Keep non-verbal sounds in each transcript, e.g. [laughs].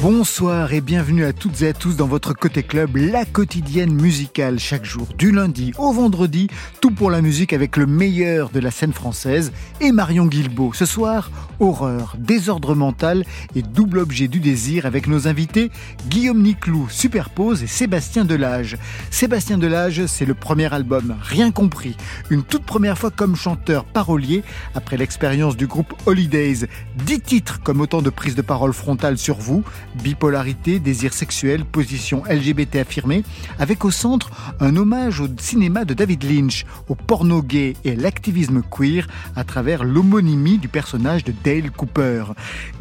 Bonsoir et bienvenue à toutes et à tous dans votre Côté Club, la quotidienne musicale chaque jour, du lundi au vendredi, tout pour la musique avec le meilleur de la scène française et Marion Guilbeault. Ce soir, horreur, désordre mental et double objet du désir avec nos invités Guillaume Niclou, Superpose et Sébastien Delage. Sébastien Delage, c'est le premier album, Rien compris, une toute première fois comme chanteur parolier après l'expérience du groupe Holidays. Dix titres comme autant de prises de parole frontales sur vous, bipolarité, désir sexuel, position LGBT affirmée, avec au centre un hommage au cinéma de David Lynch, au porno gay et l'activisme queer à travers l'homonymie du personnage de Dale Cooper.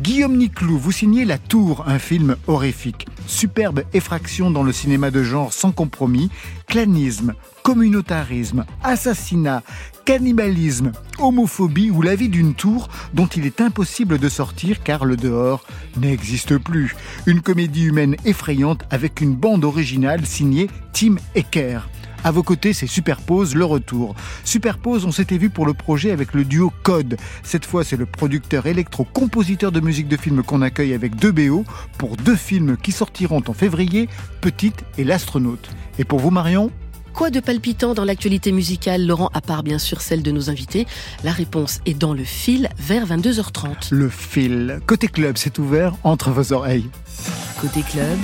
Guillaume Niclou, vous signez La Tour, un film horrifique. Superbe effraction dans le cinéma de genre sans compromis, clanisme, communautarisme, assassinat, cannibalisme, homophobie ou la vie d'une tour dont il est impossible de sortir car le dehors n'existe plus. Une comédie humaine effrayante avec une bande originale signée Tim Ecker. À vos côtés, c'est Superpose, le retour. Superpose, on s'était vu pour le projet avec le duo Code. Cette fois, c'est le producteur électro-compositeur de musique de film qu'on accueille avec deux BO pour deux films qui sortiront en février, Petite et l'astronaute. Et pour vous, Marion Quoi de palpitant dans l'actualité musicale, Laurent, à part bien sûr celle de nos invités? La réponse est dans le fil vers 22h30. Le fil. Côté club, c'est ouvert entre vos oreilles. Côté club,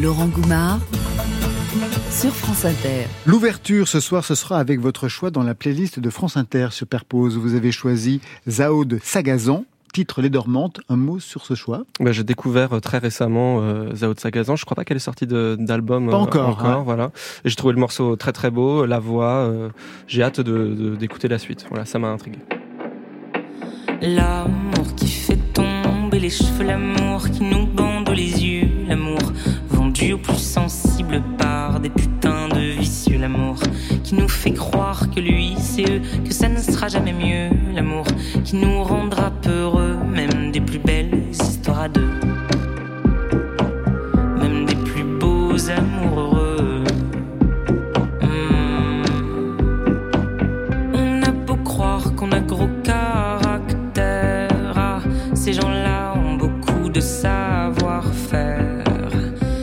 Laurent Goumard sur France Inter. L'ouverture ce soir, ce sera avec votre choix dans la playlist de France Inter Superpose. Vous avez choisi Zao de Sagazan, titre Les Dormantes. Un mot sur ce choix Bah, j'ai découvert euh, très récemment euh, Zao de Sagazan. Je crois pas qu'elle est sortie de- d'album Pas euh, encore, encore ouais. voilà. Et j'ai trouvé le morceau très très beau, la voix. euh, j'ai hâte de- de- d'écouter la suite. Voilà, ça m'a intrigué. L'amour qui fait tomber les cheveux, l'amour qui nous bande les yeux, l'amour vendu aux plus sensibles par des putains de vicieux, l'amour qui nous fait croire que lui c'est eux, que ça ne sera jamais mieux, l'amour qui nous rendra peureux, même des plus belles histoires à deux, même des plus beaux amours heureux. Hmm. On a beau croire qu'on a gros caractère, ah, ces gens-là ont beaucoup de savoir-faire.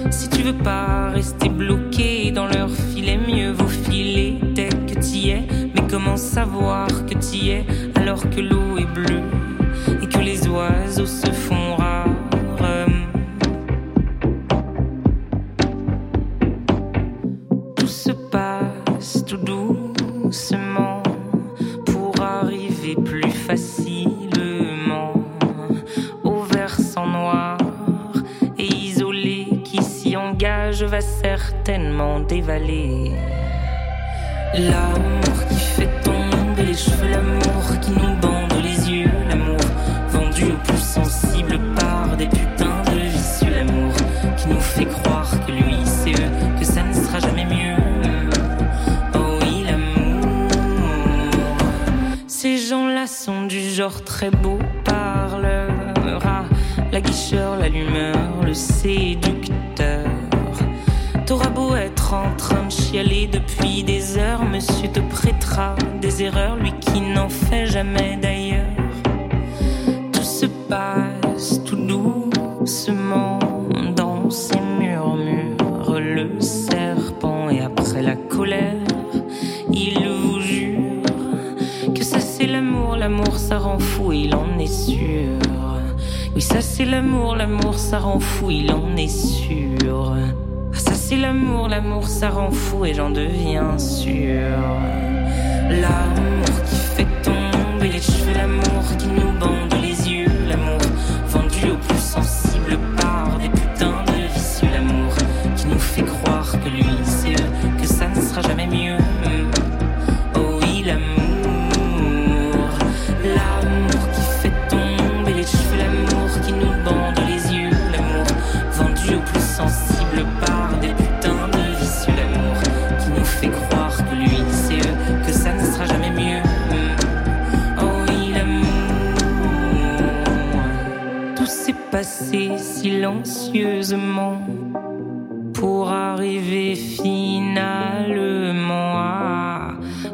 Si tu veux pas rester bloqué dans leur filet, mieux vaut filer dès que t'y es. Mais comment savoir que t'y es? Alors que l'eau est bleue et que les oiseaux se font rares? Tout se passe tout doucement pour arriver plus facilement au versant noir et isolé qui s'y engage va certainement dévaler. L'amour cheveux, l'amour qui nous bande les yeux, l'amour vendu aux plus sensibles par des putains de vicieux, l'amour qui nous fait croire que lui c'est eux, que ça ne sera jamais mieux. Oh oui, l'amour. Ces gens-là sont du genre très beau parleur. Ah, la guicheur, l'allumeur, le séducteur. T'auras beau être en train de chialer depuis des heures, monsieur te prêtera des erreurs, jamais d'ailleurs. Tout se passe tout doucement dans ces murmures. Le serpent et après la colère, il vous jure que ça c'est l'amour, l'amour ça rend fou, il en est sûr. Oui, ça c'est l'amour, l'amour ça rend fou, il en est sûr. Ah, ça c'est l'amour, l'amour ça rend fou et j'en deviens sûr. L'amour l'amour qui nous pour arriver finalement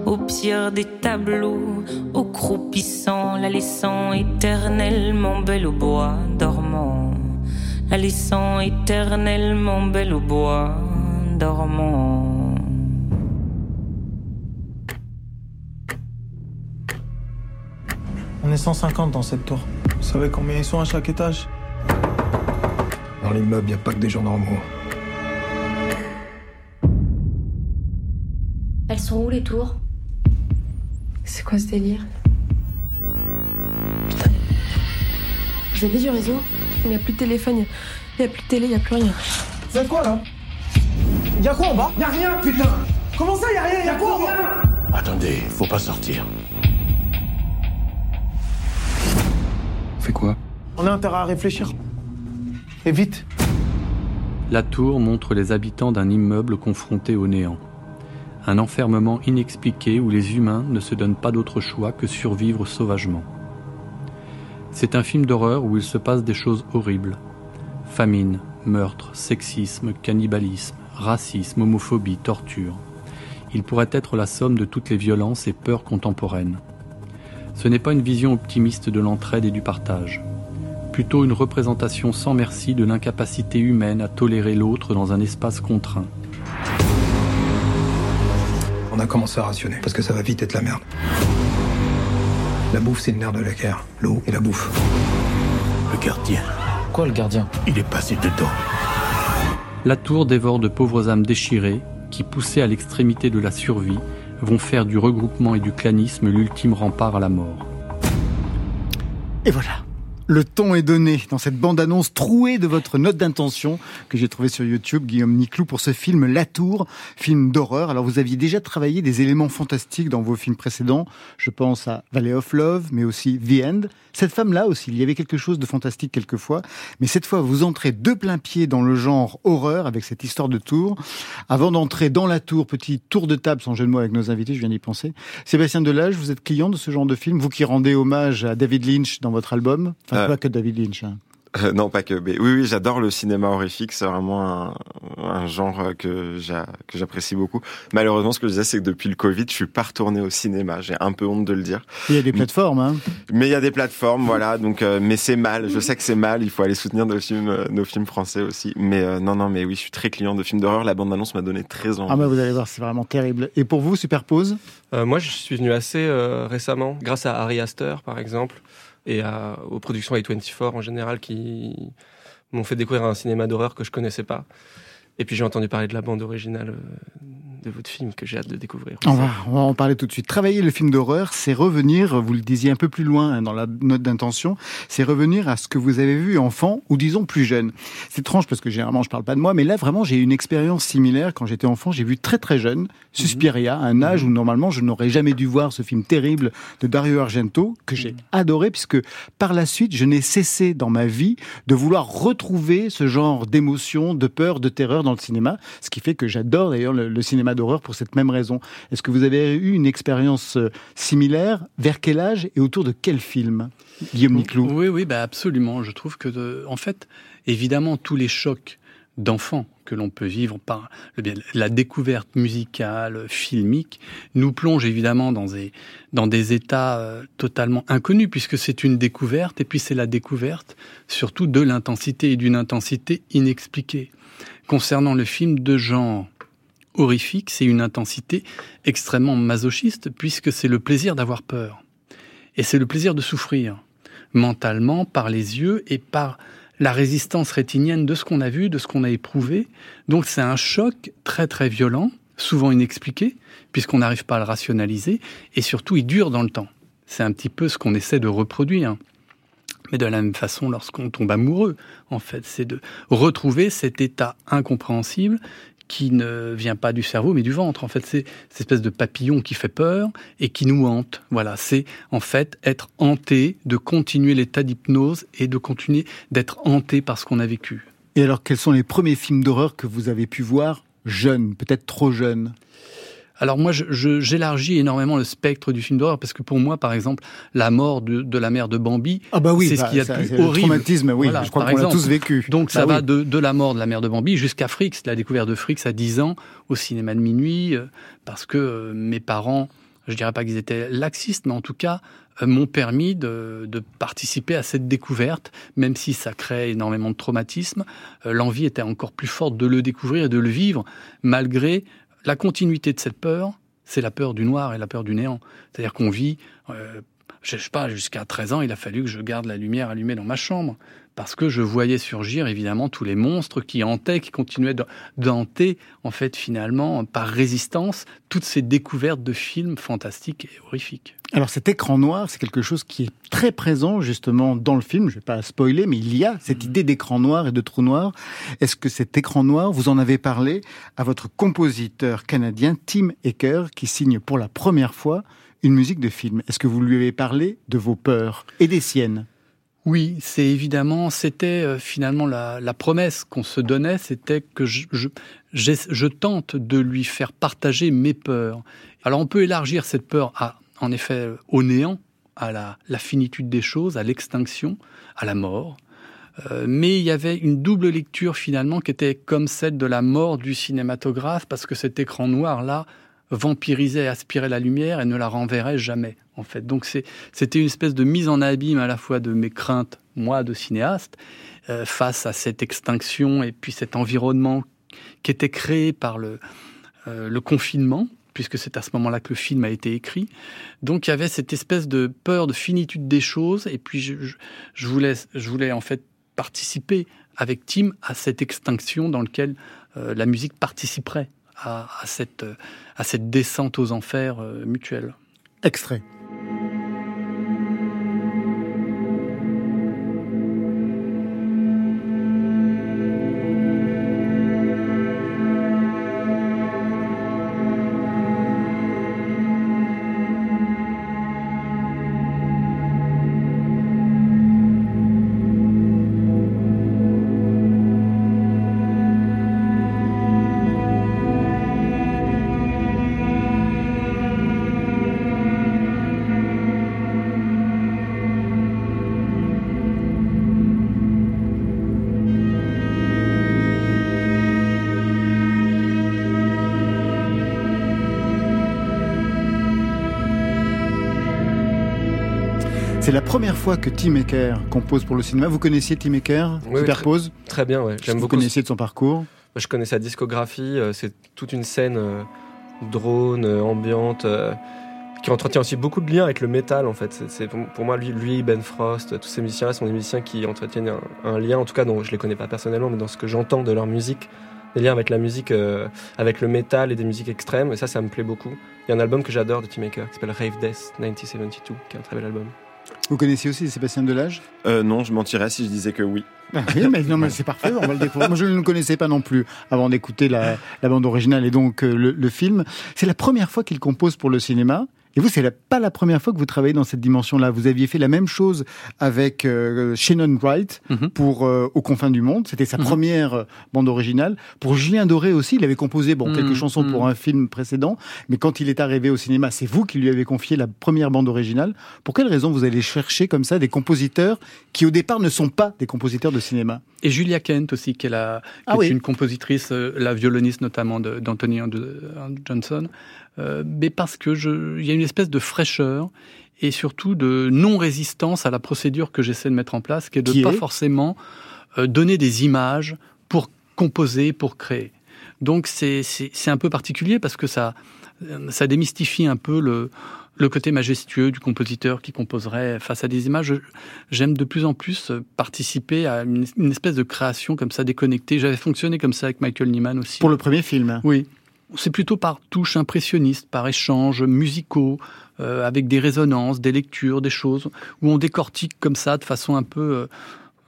au pire des tableaux, au croupissant, la laissant éternellement belle au bois dormant, la laissant éternellement belle au bois dormant. On est 150 dans cette tour. Vous savez combien ils sont à chaque étage? L'immeuble, il n'y a pas que des gens normaux. Elles sont où les tours? C'est quoi ce délire? Putain. Vous avez du réseau Il n'y a plus de téléphone, il n'y a, plus de télé, il n'y a plus rien. Vous êtes quoi là? Y a quoi en bas? Y a rien, putain Comment ça, y a rien Y a quoi rien Attendez, faut pas sortir. On fait quoi? On a intérêt à réfléchir. La tour montre les habitants d'un immeuble confronté au néant. Un enfermement inexpliqué où les humains ne se donnent pas d'autre choix que survivre sauvagement. C'est un film d'horreur où il se passe des choses horribles. Famine, meurtre, sexisme, cannibalisme, racisme, homophobie, torture. Il pourrait être la somme de toutes les violences et peurs contemporaines. Ce n'est pas une vision optimiste de l'entraide et du partage, plutôt une représentation sans merci de l'incapacité humaine à tolérer l'autre dans un espace contraint. On a commencé à rationner, parce que ça va vite être la merde. La bouffe, c'est le nerf de la guerre. L'eau et la bouffe. Le gardien, Quoi le gardien? Il est passé dedans. La tour dévore de pauvres âmes déchirées qui, poussées à l'extrémité de la survie, vont faire du regroupement et du clanisme l'ultime rempart à la mort. Et voilà. Le ton est donné dans cette bande-annonce trouée de votre note d'intention que j'ai trouvée sur YouTube, Guillaume Niclou, pour ce film La Tour, film d'horreur. Alors vous aviez déjà travaillé des éléments fantastiques dans vos films précédents. Je pense à Valley of Love, mais aussi The End. Cette femme-là aussi, il y avait quelque chose de fantastique quelquefois. Mais cette fois, vous entrez de plein pied dans le genre horreur avec cette histoire de tour. Avant d'entrer dans la tour, petit tour de table sans jeu de mots avec nos invités, je viens d'y penser. Sébastien Delage, vous êtes client de ce genre de film, vous qui rendez hommage à David Lynch dans votre album. Enfin, Euh, pas que David Lynch. hein. Euh, non, pas que. Mais oui, oui, j'adore le cinéma horrifique. C'est vraiment un, un genre que j'a- que j'apprécie beaucoup. Malheureusement, ce que je disais, c'est que depuis le Covid, je suis pas retourné au cinéma. J'ai un peu honte de le dire. Il y a des plateformes. Hein. Mais il y a des plateformes, voilà. Donc, euh, mais c'est mal. Je sais que c'est mal. Il faut aller soutenir nos films, euh, nos films français aussi. Mais euh, non, non, mais oui, je suis très client de films d'horreur. La bande annonce m'a donné très envie. Ah bah vous allez voir, c'est vraiment terrible. Et pour vous, Superpose? Euh, moi, je suis venu assez euh, récemment, grâce à Harry Astor, par exemple, et aux productions A24 en général, qui m'ont fait découvrir un cinéma d'horreur que je connaissais pas. Et puis j'ai entendu parler de la bande originale euh, de votre film que j'ai hâte de découvrir. on va, on va en parler tout de suite. Travailler le film d'horreur, c'est revenir, vous le disiez un peu plus loin hein, dans la note d'intention, c'est revenir à ce que vous avez vu enfant ou disons plus jeune. C'est étrange parce que généralement je parle pas de moi, mais là vraiment j'ai eu une expérience similaire quand j'étais enfant. J'ai vu très très jeune Suspiria, un âge où normalement je n'aurais jamais dû voir ce film terrible de Dario Argento que j'ai adoré puisque par la suite je n'ai cessé dans ma vie de vouloir retrouver ce genre d'émotion, de peur, de terreur dans le cinéma, ce qui fait que j'adore d'ailleurs le, le cinéma d'horreur pour cette même raison. Est-ce que vous avez eu une expérience euh, similaire? Vers quel âge et autour de quel film Guillaume Niclou? Oui, oui, bah absolument. Je trouve que, de- en fait, évidemment, tous les chocs d'enfants que l'on peut vivre par la découverte musicale, filmique, nous plongent évidemment dans des, dans des états euh, totalement inconnus, puisque c'est une découverte, et puis c'est la découverte surtout de l'intensité et d'une intensité inexpliquée. Concernant le film de genre horrifique, c'est une intensité extrêmement masochiste, puisque c'est le plaisir d'avoir peur. Et c'est le plaisir de souffrir, mentalement, par les yeux et par la résistance rétinienne de ce qu'on a vu, de ce qu'on a éprouvé. Donc c'est un choc très très violent, souvent inexpliqué, puisqu'on n'arrive pas à le rationaliser, et surtout il dure dans le temps. C'est un petit peu ce qu'on essaie de reproduire. Mais de la même façon, lorsqu'on tombe amoureux, en fait, c'est de retrouver cet état incompréhensible qui ne vient pas du cerveau, mais du ventre. En fait, c'est cette espèce de papillon qui fait peur et qui nous hante. Voilà, c'est en fait être hanté, de continuer l'état d'hypnose et de continuer d'être hanté par ce qu'on a vécu. Et alors quels sont les premiers films d'horreur que vous avez pu voir jeune, peut-être trop jeune alors moi, j'élargis énormément le spectre du film d'horreur parce que pour moi, par exemple, la mort de, la mère de Bambi, ah bah oui, c'est ce bah, qu'il y a de plus horrible. Le traumatisme, oui, je crois qu'on l'a tous vécu. Donc bah ça va de, la mort de la mère de Bambi jusqu'à Frix, la découverte de Frix à 10 ans au cinéma de minuit, euh, parce que euh, mes parents, je dirais pas qu'ils étaient laxistes, mais en tout cas euh, m'ont permis de, participer à cette découverte, même si ça crée énormément de traumatisme. L'envie était encore plus forte de le découvrir et de le vivre, malgré la continuité de cette peur, c'est la peur du noir et la peur du néant. C'est-à-dire qu'on vit, euh, je sais pas, jusqu'à 13 ans, il a fallu que je garde la lumière allumée dans ma chambre parce que je voyais surgir évidemment tous les monstres qui hantaient, qui continuaient d'hanter, en fait, finalement, par résistance, toutes ces découvertes de films fantastiques et horrifiques. Alors cet écran noir, c'est quelque chose qui est très présent justement dans le film. Je ne vais pas spoiler, mais il y a cette mm. idée d'écran noir et de trou noir. Est-ce que cet écran noir, vous en avez parlé à votre compositeur canadien Tim Ecker, qui signe pour la première fois une musique de film Est-ce que vous lui avez parlé de vos peurs et des siennes? Oui, c'est évidemment, c'était euh, finalement la, promesse qu'on se donnait, c'était que je, tente de lui faire partager mes peurs. Alors on peut élargir cette peur à, en effet, au néant, à la, finitude des choses, à l'extinction, à la mort. Euh, mais il y avait une double lecture finalement qui était comme celle de la mort du cinématographe, parce que cet écran noir-là vampirisait, aspirait la lumière et ne la renverrait jamais en fait. Donc c'était une espèce de mise en abîme à la fois de mes craintes, moi, de cinéaste, euh, face à cette extinction et puis cet environnement qui était créé par le, euh, le confinement, puisque c'est à ce moment-là que le film a été écrit. Donc il y avait cette espèce de peur de finitude des choses, et puis je, je, voulais, je voulais en fait participer avec Tim à cette extinction dans laquelle euh, la musique participerait à, cette, descente aux enfers mutuelle. Extrait. C'est la première fois que Tim Aker compose pour le cinéma. Vous connaissiez Tim Aker Superpose très, bien, ouais. J'aime beaucoup. Vous connaissiez de son parcours Je connais sa discographie. Euh, c'est toute une scène euh, drone, euh, ambiante, qui entretient aussi beaucoup de liens avec le métal, en fait. C'est pour moi, lui, lui, Ben Frost, tous ces musiciens-là sont des musiciens qui entretiennent un, lien, en tout cas, dont je les connais pas personnellement, mais dans ce que j'entends de leur musique, des liens avec la musique, avec le métal et des musiques extrêmes. Et ça, ça me plaît beaucoup. Il y a un album que j'adore de Tim Aker qui s'appelle Rave Death 1972, qui est un très bel album. Vous connaissiez aussi Sébastien Delage? Euh, Non, je mentirais si je disais que oui. Ah oui, mais, non, mais [laughs] c'est parfait, on va le découvrir. Moi, je ne le connaissais pas non plus avant d'écouter la, bande originale et donc euh, le film. C'est la première fois qu'il compose pour le cinéma. Et vous, c'est pas la première fois que vous travaillez dans cette dimension-là. Vous aviez fait la même chose avec euh, Shannon Wright mhm. pour euh, Aux confins du monde. C'était sa mhm. première euh, bande originale. Pour Julien Doré aussi, il avait composé bon quelques mhm. chansons pour un film précédent, mais quand il est arrivé au cinéma, c'est vous qui lui avez confié la première bande originale. Pour quelle raison vous allez chercher comme ça des compositeurs qui au départ ne sont pas des compositeurs de cinéma? Et Julia Kent aussi, qui est, la, qui ah est une compositrice, la violoniste notamment d'Anthony Johnson. Euh, mais parce que il y a une espèce de fraîcheur et surtout de non-résistance à la procédure que j'essaie de mettre en place, qui est de ne pas forcément euh, donner des images pour composer, pour créer. Donc c'est un peu particulier parce que ça, ça démystifie un peu le, le côté majestueux du compositeur qui composerait face à des images. J'aime de plus en plus participer à une, une, espèce de création comme ça déconnectée. J'avais fonctionné comme ça avec Michael Nyman aussi. Pour le premier film Oui c'est plutôt par touches impressionnistes, par échanges musicaux, euh, avec des résonances, des lectures, des choses, où on décortique comme ça de façon un peu euh,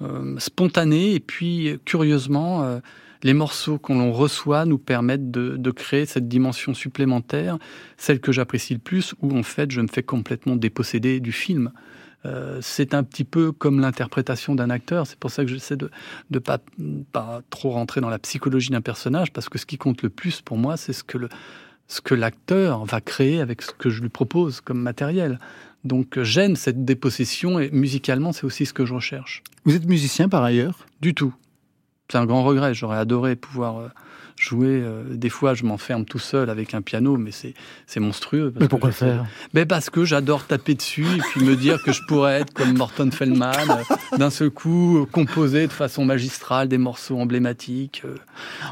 euh, spontanée. Et puis, curieusement, les morceaux qu'on reçoit nous permettent de, de, créer cette dimension supplémentaire, celle que j'apprécie le plus, où en fait je me fais complètement déposséder du film. Euh, c'est un petit peu comme l'interprétation d'un acteur. C'est pour ça que j'essaie de ne pas, pas trop rentrer dans la psychologie d'un personnage, parce que ce qui compte le plus pour moi, c'est ce que le, ce que l'acteur va créer avec ce que je lui propose comme matériel. Donc j'aime cette dépossession et musicalement c'est aussi ce que je recherche. Vous êtes musicien par ailleurs? Du tout. C'est un grand regret. J'aurais adoré pouvoir euh, jouer. Euh, des fois, je m'enferme tout seul avec un piano, mais c'est c'est monstrueux. mais pourquoi faire? Mais Parce que j'adore taper dessus et puis me dire que je pourrais être comme Morton Feldman, euh, d'un seul coup euh, composer de façon magistrale des morceaux emblématiques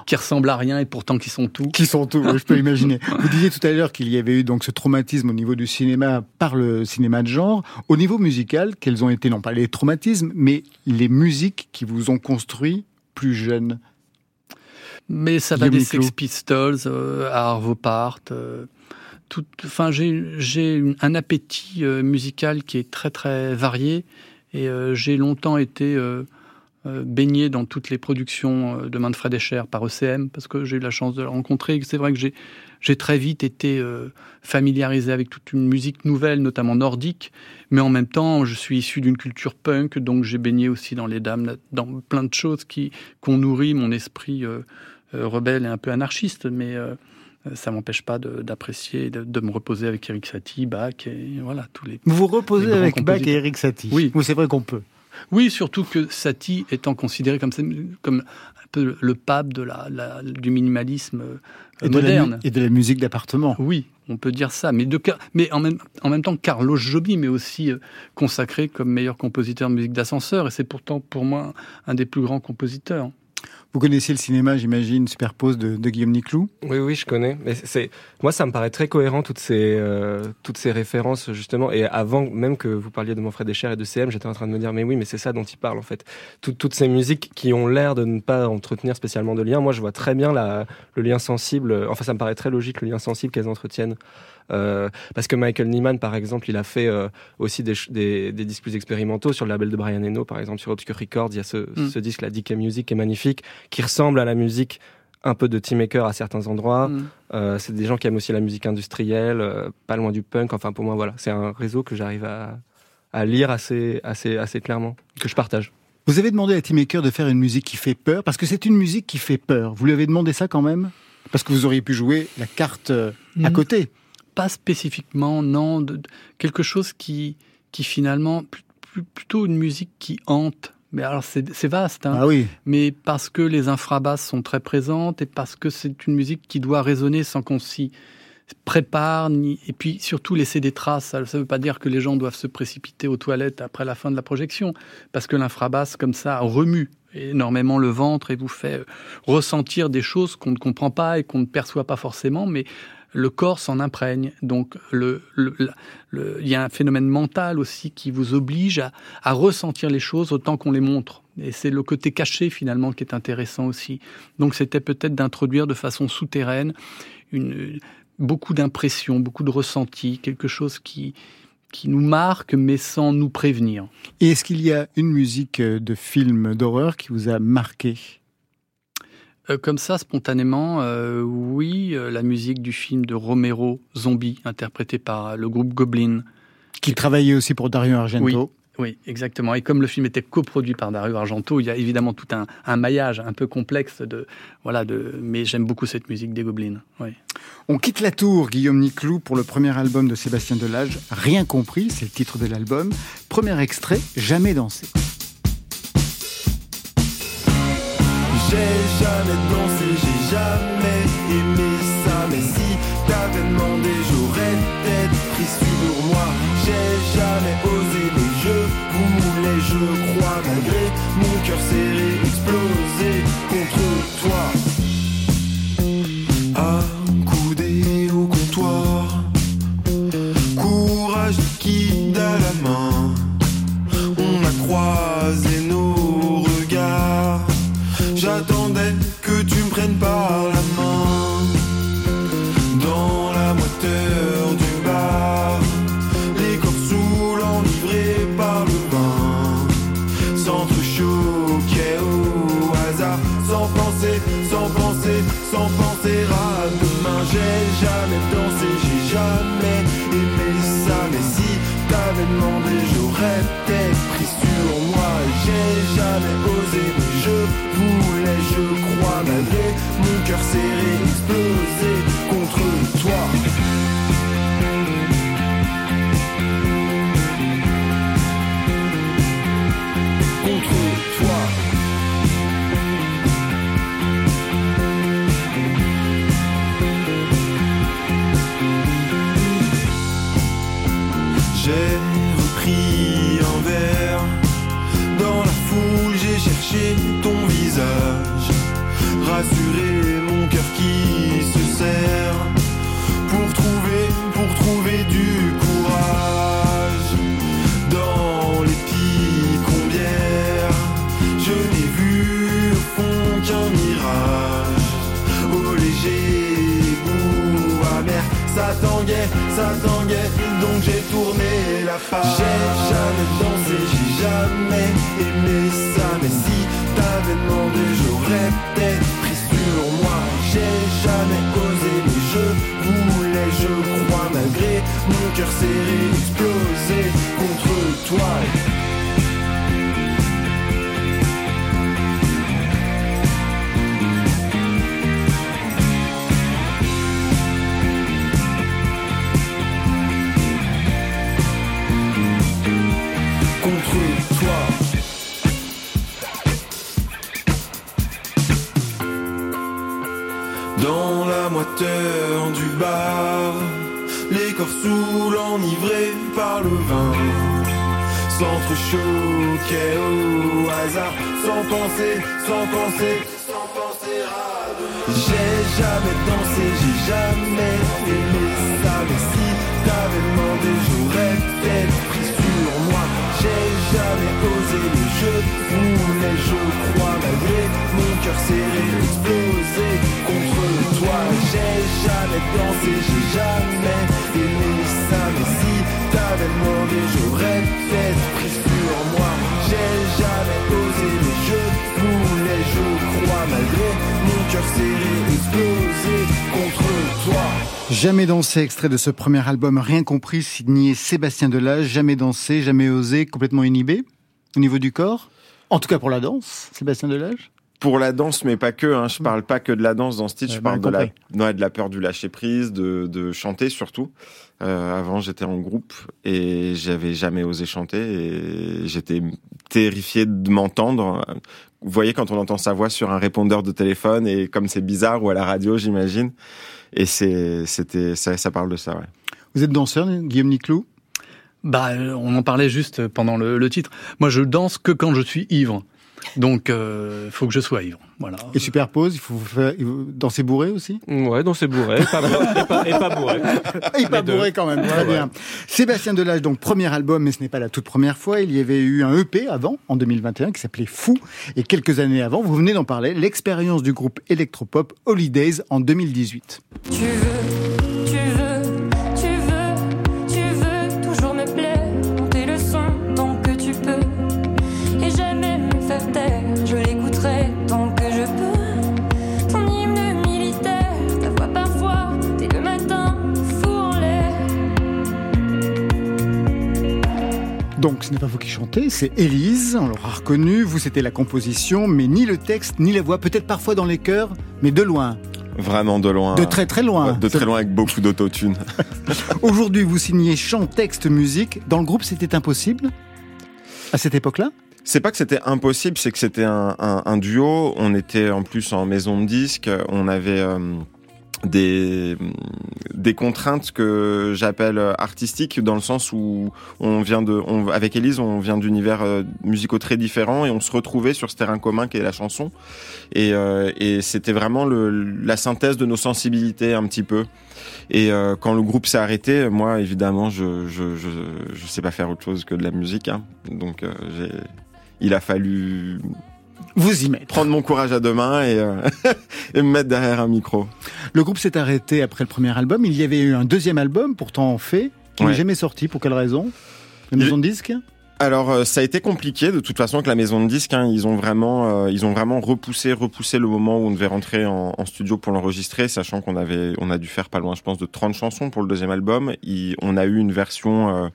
qui ressemblent à rien et pourtant qui sont tout. Qui sont tout, je peux [laughs] imaginer. Vous disiez tout à l'heure qu'il y avait eu donc ce traumatisme au niveau du cinéma par le cinéma de genre. Au niveau musical, quels ont été non pas les traumatismes, mais les musiques qui vous ont construit plus jeune? Mais ça va des Sex Pistols euh, à Arvo Part. Euh, tout, enfin, j'ai un appétit euh, musical qui est très très varié et j'ai longtemps été baigné dans toutes les productions de Manfred Escher par ECM parce que j'ai eu la chance de le rencontrer. C'est vrai que j'ai j'ai très vite été familiarisé avec toute une musique nouvelle, notamment nordique, mais en même temps, je suis issu d'une culture punk, donc j'ai baigné aussi dans les dames, dans plein de choses qui, qui ont nourri mon esprit euh, rebelle et un peu anarchiste, mais euh, ça m'empêche pas d'apprécier, de, de, me reposer avec Eric Satie, Bach et voilà tous les. Vous vous reposez avec Bach et Eric Satie. Oui, c'est vrai qu'on peut. Oui, surtout que Satie étant considéré comme, comme un peu le pape de la, du minimalisme euh, moderne. et de la musique d'appartement. Oui, on peut dire ça. Mais, de, mais en, même, en même temps, Carlos Joby mais aussi consacré comme meilleur compositeur de musique d'ascenseur. Et c'est pourtant pour moi un des plus grands compositeurs. Vous connaissez le cinéma, j'imagine, Superpose de, de Guillaume Niclou? Oui, oui, je connais. Mais c'est moi, ça me paraît très cohérent toutes ces euh, toutes ces références justement. Et avant même que vous parliez de Manfred Escher et de CM, j'étais en train de me dire mais oui, mais c'est ça dont il parle en fait. toutes ces musiques qui ont l'air de ne pas entretenir spécialement de lien. Moi, je vois très bien la, le lien sensible. Enfin, ça me paraît très logique le lien sensible qu'elles entretiennent euh, parce que Michael Nyman, par exemple, il a fait euh, aussi des, des, des, disques plus expérimentaux sur le label de Brian Eno, par exemple sur Obscure Records. Il y a ce, mm. ce disque, la DK Music, qui est magnifique, qui ressemble à la musique un peu de Team Maker à certains endroits. Mm. Euh, c'est des gens qui aiment aussi la musique industrielle, euh, pas loin du punk. Enfin, pour moi, voilà, c'est un réseau que j'arrive à, à lire assez, assez, assez clairement, que je partage. Vous avez demandé à Team Maker de faire une musique qui fait peur, parce que c'est une musique qui fait peur. Vous lui avez demandé ça quand même? Parce que vous auriez pu jouer la carte à mm. côté pas spécifiquement, non, de, quelque chose qui, qui finalement, plutôt une musique qui hante. Mais alors c'est vaste, hein, ah oui. mais parce que les infrabasses sont très présentes et parce que c'est une musique qui doit résonner sans qu'on s'y prépare, ni, et puis surtout laisser des traces. Ça ne veut pas dire que les gens doivent se précipiter aux toilettes après la fin de la projection, parce que l'infrabasse, comme ça, remue énormément le ventre et vous fait ressentir des choses qu'on ne comprend pas et qu'on ne perçoit pas forcément, mais le corps s'en imprègne. Donc, il y a un phénomène mental aussi qui vous oblige à, ressentir les choses autant qu'on les montre. Et c'est le côté caché finalement qui est intéressant aussi. Donc, c'était peut-être d'introduire de façon souterraine beaucoup d'impressions, beaucoup de ressentis, quelque chose qui, qui nous marque mais sans nous prévenir. Et est-ce qu'il y a une musique de film d'horreur qui vous a marqué? Euh, comme ça, spontanément, euh, oui, euh, la musique du film de Romero, Zombie, interprété par le groupe Goblin. Qui travaillait aussi pour Dario Argento. Oui, exactement. Et comme le film était coproduit par Dario Argento, il y a évidemment tout un, maillage un peu complexe de voilà de. Mais j'aime beaucoup cette musique des Goblins. Oui. On quitte la tour, Guillaume Niclou, pour le premier album de Sébastien Delage. Rien compris, c'est le titre de l'album. Premier extrait, Jamais dansé. J'ai jamais dansé, j'ai jamais aimé ça. Mais si t'avais demandé, j'aurais peut-être pris sur moi. J'ai jamais osé, mais je voulais, je crois, malgré mon cœur serré, exploser contre toi. Accoudé cœur serré, exploser s'entrechoquaient au hasard, sans penser, sans penser, sans penser à. J'ai jamais dansé, j'ai jamais aimé ça, mais si t'avais demandé, j'aurais peut-être pris sur moi. J'ai jamais osé, mais je voulais, je crois, malgré mon cœur serré, exploser contre toi. J'ai jamais dansé, j'ai jamais aimé ça, mais si t'avais demandé, j'aurais peut-être pris sur moi. J'ai jamais osé, mais je voulais, je crois, malgré mon cœur serré, exploser contre toi. Jamais dansé, extrait de ce premier album Rien compris, signé Sébastien Delage. Jamais dansé, jamais osé, complètement inhibé au niveau du corps. En tout cas pour la danse, Sébastien Delage. Pour la danse, mais pas que. Hein. Je parle pas que de la danse dans ce titre. Ouais, je parle de la, ouais, de la peur du lâcher prise, de, de chanter surtout. Euh, avant, j'étais en groupe et j'avais jamais osé chanter et j'étais terrifié de m'entendre. Vous voyez quand on entend sa voix sur un répondeur de téléphone et comme c'est bizarre ou à la radio, j'imagine. Et c'est, c'était, ça, ça parle de ça, ouais. Vous êtes danseur, Guillaume Niclou? Bah, euh, on en parlait juste pendant le, le titre. Moi, je danse que quand je suis ivre. Donc, euh, faut que je sois ivre. Voilà. Et superpose, il faut faire, danser bourré aussi? Ouais, danser bourré, pas, et pas, et pas bourré. [laughs] Et pas Les deux. bourré quand même, très Ouais. bien. Sébastien Delage, donc premier album, mais ce n'est pas la toute première fois. Il y avait eu un EP avant, en 2021, qui s'appelait Fou. Et quelques années avant, vous venez d'en parler, l'expérience du groupe électropop Holidays en 2018. Tu veux, tu veux, Donc, ce n'est pas vous qui chantez, c'est Élise, on l'aura reconnu. Vous, c'était la composition, mais ni le texte, ni la voix, peut-être parfois dans les chœurs, mais de loin. Vraiment de loin. De très très loin. Ouais, de très loin avec beaucoup d'autotune. [laughs] Aujourd'hui, vous signez chant, texte, musique. Dans le groupe, c'était impossible À cette époque-là? C'est pas que c'était impossible, c'est que c'était un, un- un duo. On était en plus en maison de disques. On avait euh, des, des contraintes que j'appelle euh, artistiques dans le sens où on vient de, on, avec Élise, on vient d'univers euh, musicaux très différents et on se retrouvait sur ce terrain commun qui est la chanson. Et, euh, et c'était vraiment le, la synthèse de nos sensibilités un petit peu. Et euh, quand le groupe s'est arrêté, moi évidemment, je je, je je sais pas faire autre chose que de la musique. Hein. Donc euh, il a fallu vous y mettre. Prendre mon courage à deux mains et, euh, [laughs] et me mettre derrière un micro. Le groupe s'est arrêté après le premier album. Il y avait eu un deuxième album, pourtant fait, qui n'est Ouais. jamais sorti. Pour quelle raison? La maison de disques? Alors euh, ça a été compliqué de toute façon avec la maison de disques. Hein, ils ont vraiment, euh, ils ont vraiment repoussé, repoussé le moment où on devait rentrer en, en studio pour l'enregistrer, sachant qu'on avait, on a dû faire pas loin, je pense, de 30 chansons pour le deuxième album. Il- on a eu une version. euh,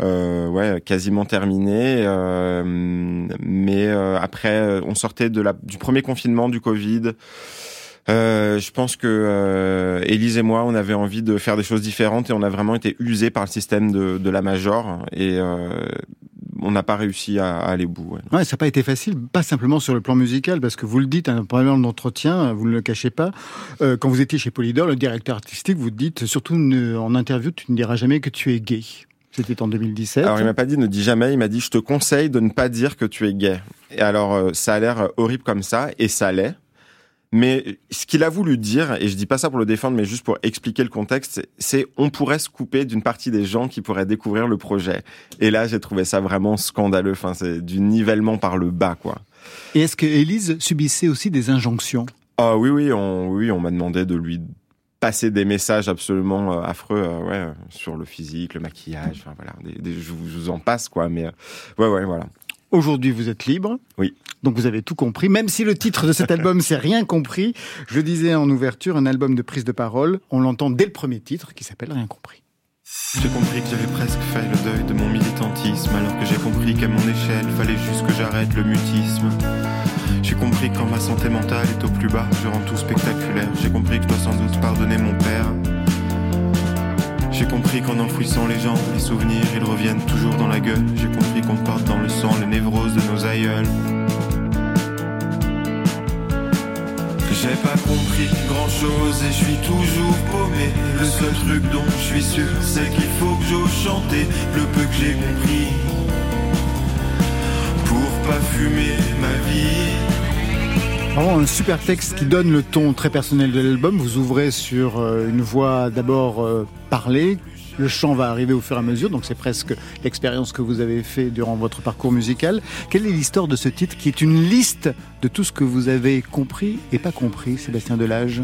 ouais, quasiment terminée, euh, mais euh, après, euh, on sortait de la, du premier confinement du Covid. Euh, je pense que euh, Élise et moi, on avait envie de faire des choses différentes et on a vraiment été usés par le système de, de la major et euh, on n'a pas réussi à, à aller au bout. ouais. Ouais, ça n'a pas été facile, pas simplement sur le plan musical, parce que vous le dites, un problème d'entretien, vous ne le cachez pas. Euh, quand vous étiez chez Polydor, le directeur artistique, vous dites, surtout ne- en interview, tu ne diras jamais que tu es gay. C'était en 2017. Alors il m'a pas dit ne dis jamais, il m'a dit je te conseille de ne pas dire que tu es gay. Et alors euh, ça a l'air euh, horrible comme ça et ça l'est. Mais ce qu'il a voulu dire, et je dis pas ça pour le défendre, mais juste pour expliquer le contexte, c'est on pourrait se couper d'une partie des gens qui pourraient découvrir le projet. Et là, j'ai trouvé ça vraiment scandaleux. Enfin, c'est du nivellement par le bas, quoi. Et est-ce que Élise subissait aussi des injonctions? Ah oui, oui, on, oui, on m'a demandé de lui passer des messages absolument euh, affreux, euh, ouais, euh, sur le physique, le maquillage, enfin voilà, des, des- je, vous- je vous en passe quoi, mais ouais, ouais, voilà. Aujourd'hui, vous êtes libre. Oui. Donc vous avez tout compris, même si le titre de cet album c'est rien compris. Je disais en ouverture, un album de prise de parole. On l'entend dès le premier titre qui s'appelle Rien compris. J'ai compris que j'avais presque fait le deuil de mon militantisme, alors que j'ai compris qu'à mon échelle, fallait juste que j'arrête le mutisme. J'ai compris quand ma santé mentale est au plus bas, je rends tout spectaculaire. J'ai compris que je dois sans doute pardonner mon père. J'ai compris qu'en enfouissant les gens, les souvenirs, ils reviennent toujours dans la gueule. J'ai compris qu'on porte dans le sang les névroses de nos aïeuls. J'ai pas compris grand chose et je suis toujours paumé. Le seul truc dont je suis sûr, c'est qu'il faut que j'ose chanter le peu que j'ai compris. Pour pas fumer ma vie. Vraiment un super texte qui donne le ton très personnel de l'album. Vous ouvrez sur euh, une voix d'abord euh, parlée. Le chant va arriver au fur et à mesure, donc c'est presque l'expérience que vous avez fait durant votre parcours musical. Quelle est l'histoire de ce titre qui est une liste de tout ce que vous avez compris et pas compris, Sébastien Delage?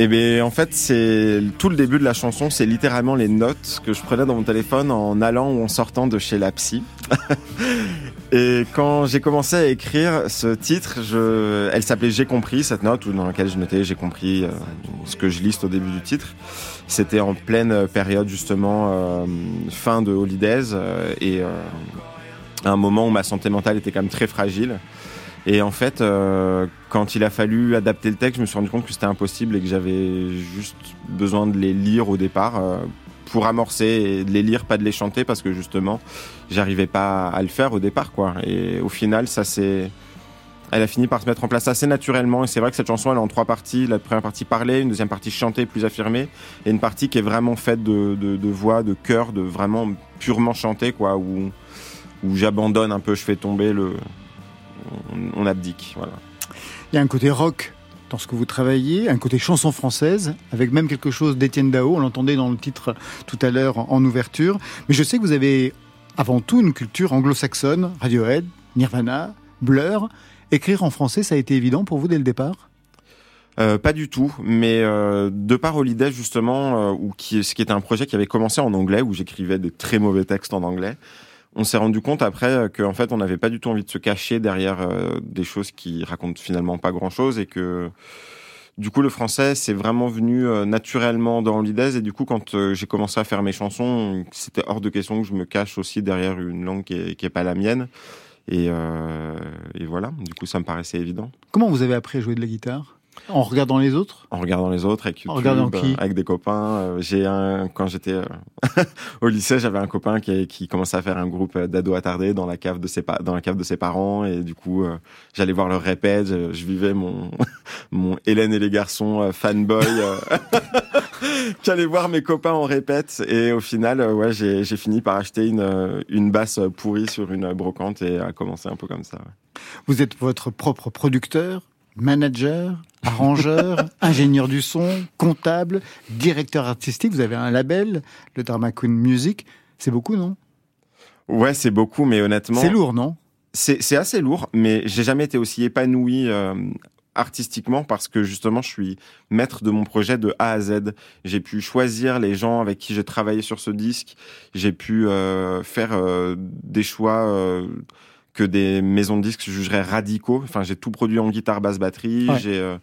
Et bien, en fait, c'est tout le début de la chanson, c'est littéralement les notes que je prenais dans mon téléphone en allant ou en sortant de chez la psy. [laughs] Et quand j'ai commencé à écrire ce titre, elle s'appelait J'ai compris, cette note, où dans laquelle je notais J'ai compris euh, ce que je liste au début du titre. C'était en pleine période, justement, euh, fin de Holidays, euh, et euh, à un moment où ma santé mentale était quand même très fragile. Et en fait, euh, quand il a fallu adapter le texte, je me suis rendu compte que c'était impossible et que j'avais juste besoin de les lire au départ euh, pour amorcer et de les lire, pas de les chanter, parce que justement, j'arrivais pas à le faire au départ, quoi. Et au final, ça c'est, elle a fini par se mettre en place assez naturellement. Et c'est vrai que cette chanson, elle est en trois parties. La première partie parlée, une deuxième partie chantée, plus affirmée, et une partie qui est vraiment faite de, de, voix, de chœur, de vraiment purement chanté, quoi, où où j'abandonne un peu, je fais tomber le, on, on abdique, voilà. Il y a un côté rock dans ce que vous travaillez, un côté chanson française, avec même quelque chose d'Étienne Dao, on l'entendait dans le titre tout à l'heure en ouverture. Mais je sais que vous avez avant tout une culture anglo-saxonne, Radiohead, Nirvana, Blur. Écrire en français, ça a été évident pour vous dès le départ? Euh, pas du tout, mais euh, de par Holiday justement, euh, ou ce qui était un projet qui avait commencé en anglais, où j'écrivais des très mauvais textes en anglais, on s'est rendu compte après qu'en fait on n'avait pas du tout envie de se cacher derrière des choses qui racontent finalement pas grand-chose et que du coup le français c'est vraiment venu naturellement dans Holidays et du coup quand j'ai commencé à faire mes chansons, c'était hors de question que je me cache aussi derrière une langue qui est, qui est pas la mienne. Et, euh, et voilà, du coup ça me paraissait évident. Comment vous avez appris à jouer de la guitare? En regardant les autres? En regardant les autres, avec En YouTube, regardant qui? avec des copains. Euh, J'ai un quand j'étais euh, [laughs] au lycée, j'avais un copain qui, qui commençait à faire un groupe d'ados attardés dans la cave de ses dans la cave de ses parents et du coup euh, j'allais voir leur répète, je, je vivais mon [laughs] mon Hélène et les garçons fanboy. [laughs] J'allais voir mes copains en répète et au final, ouais, j'ai j'ai fini par acheter une une basse pourrie sur une brocante et à commencer un peu comme ça. ouais. Vous êtes votre propre producteur, manager, arrangeur, [laughs] ingénieur du son, comptable, directeur artistique. Vous avez un label, le Drama Queen Music. C'est beaucoup, non? Ouais, c'est beaucoup, mais honnêtement. C'est lourd, non? C'est c'est assez lourd, mais j'ai jamais été aussi épanoui euh, artistiquement parce que justement, je suis maître de mon projet de A à Z. J'ai pu choisir les gens avec qui j'ai travaillé sur ce disque. J'ai pu euh, faire euh, des choix. Que des maisons de disques jugeraient radicaux. Enfin, j'ai tout produit en guitare, basse, batterie. Ouais. J'ai euh,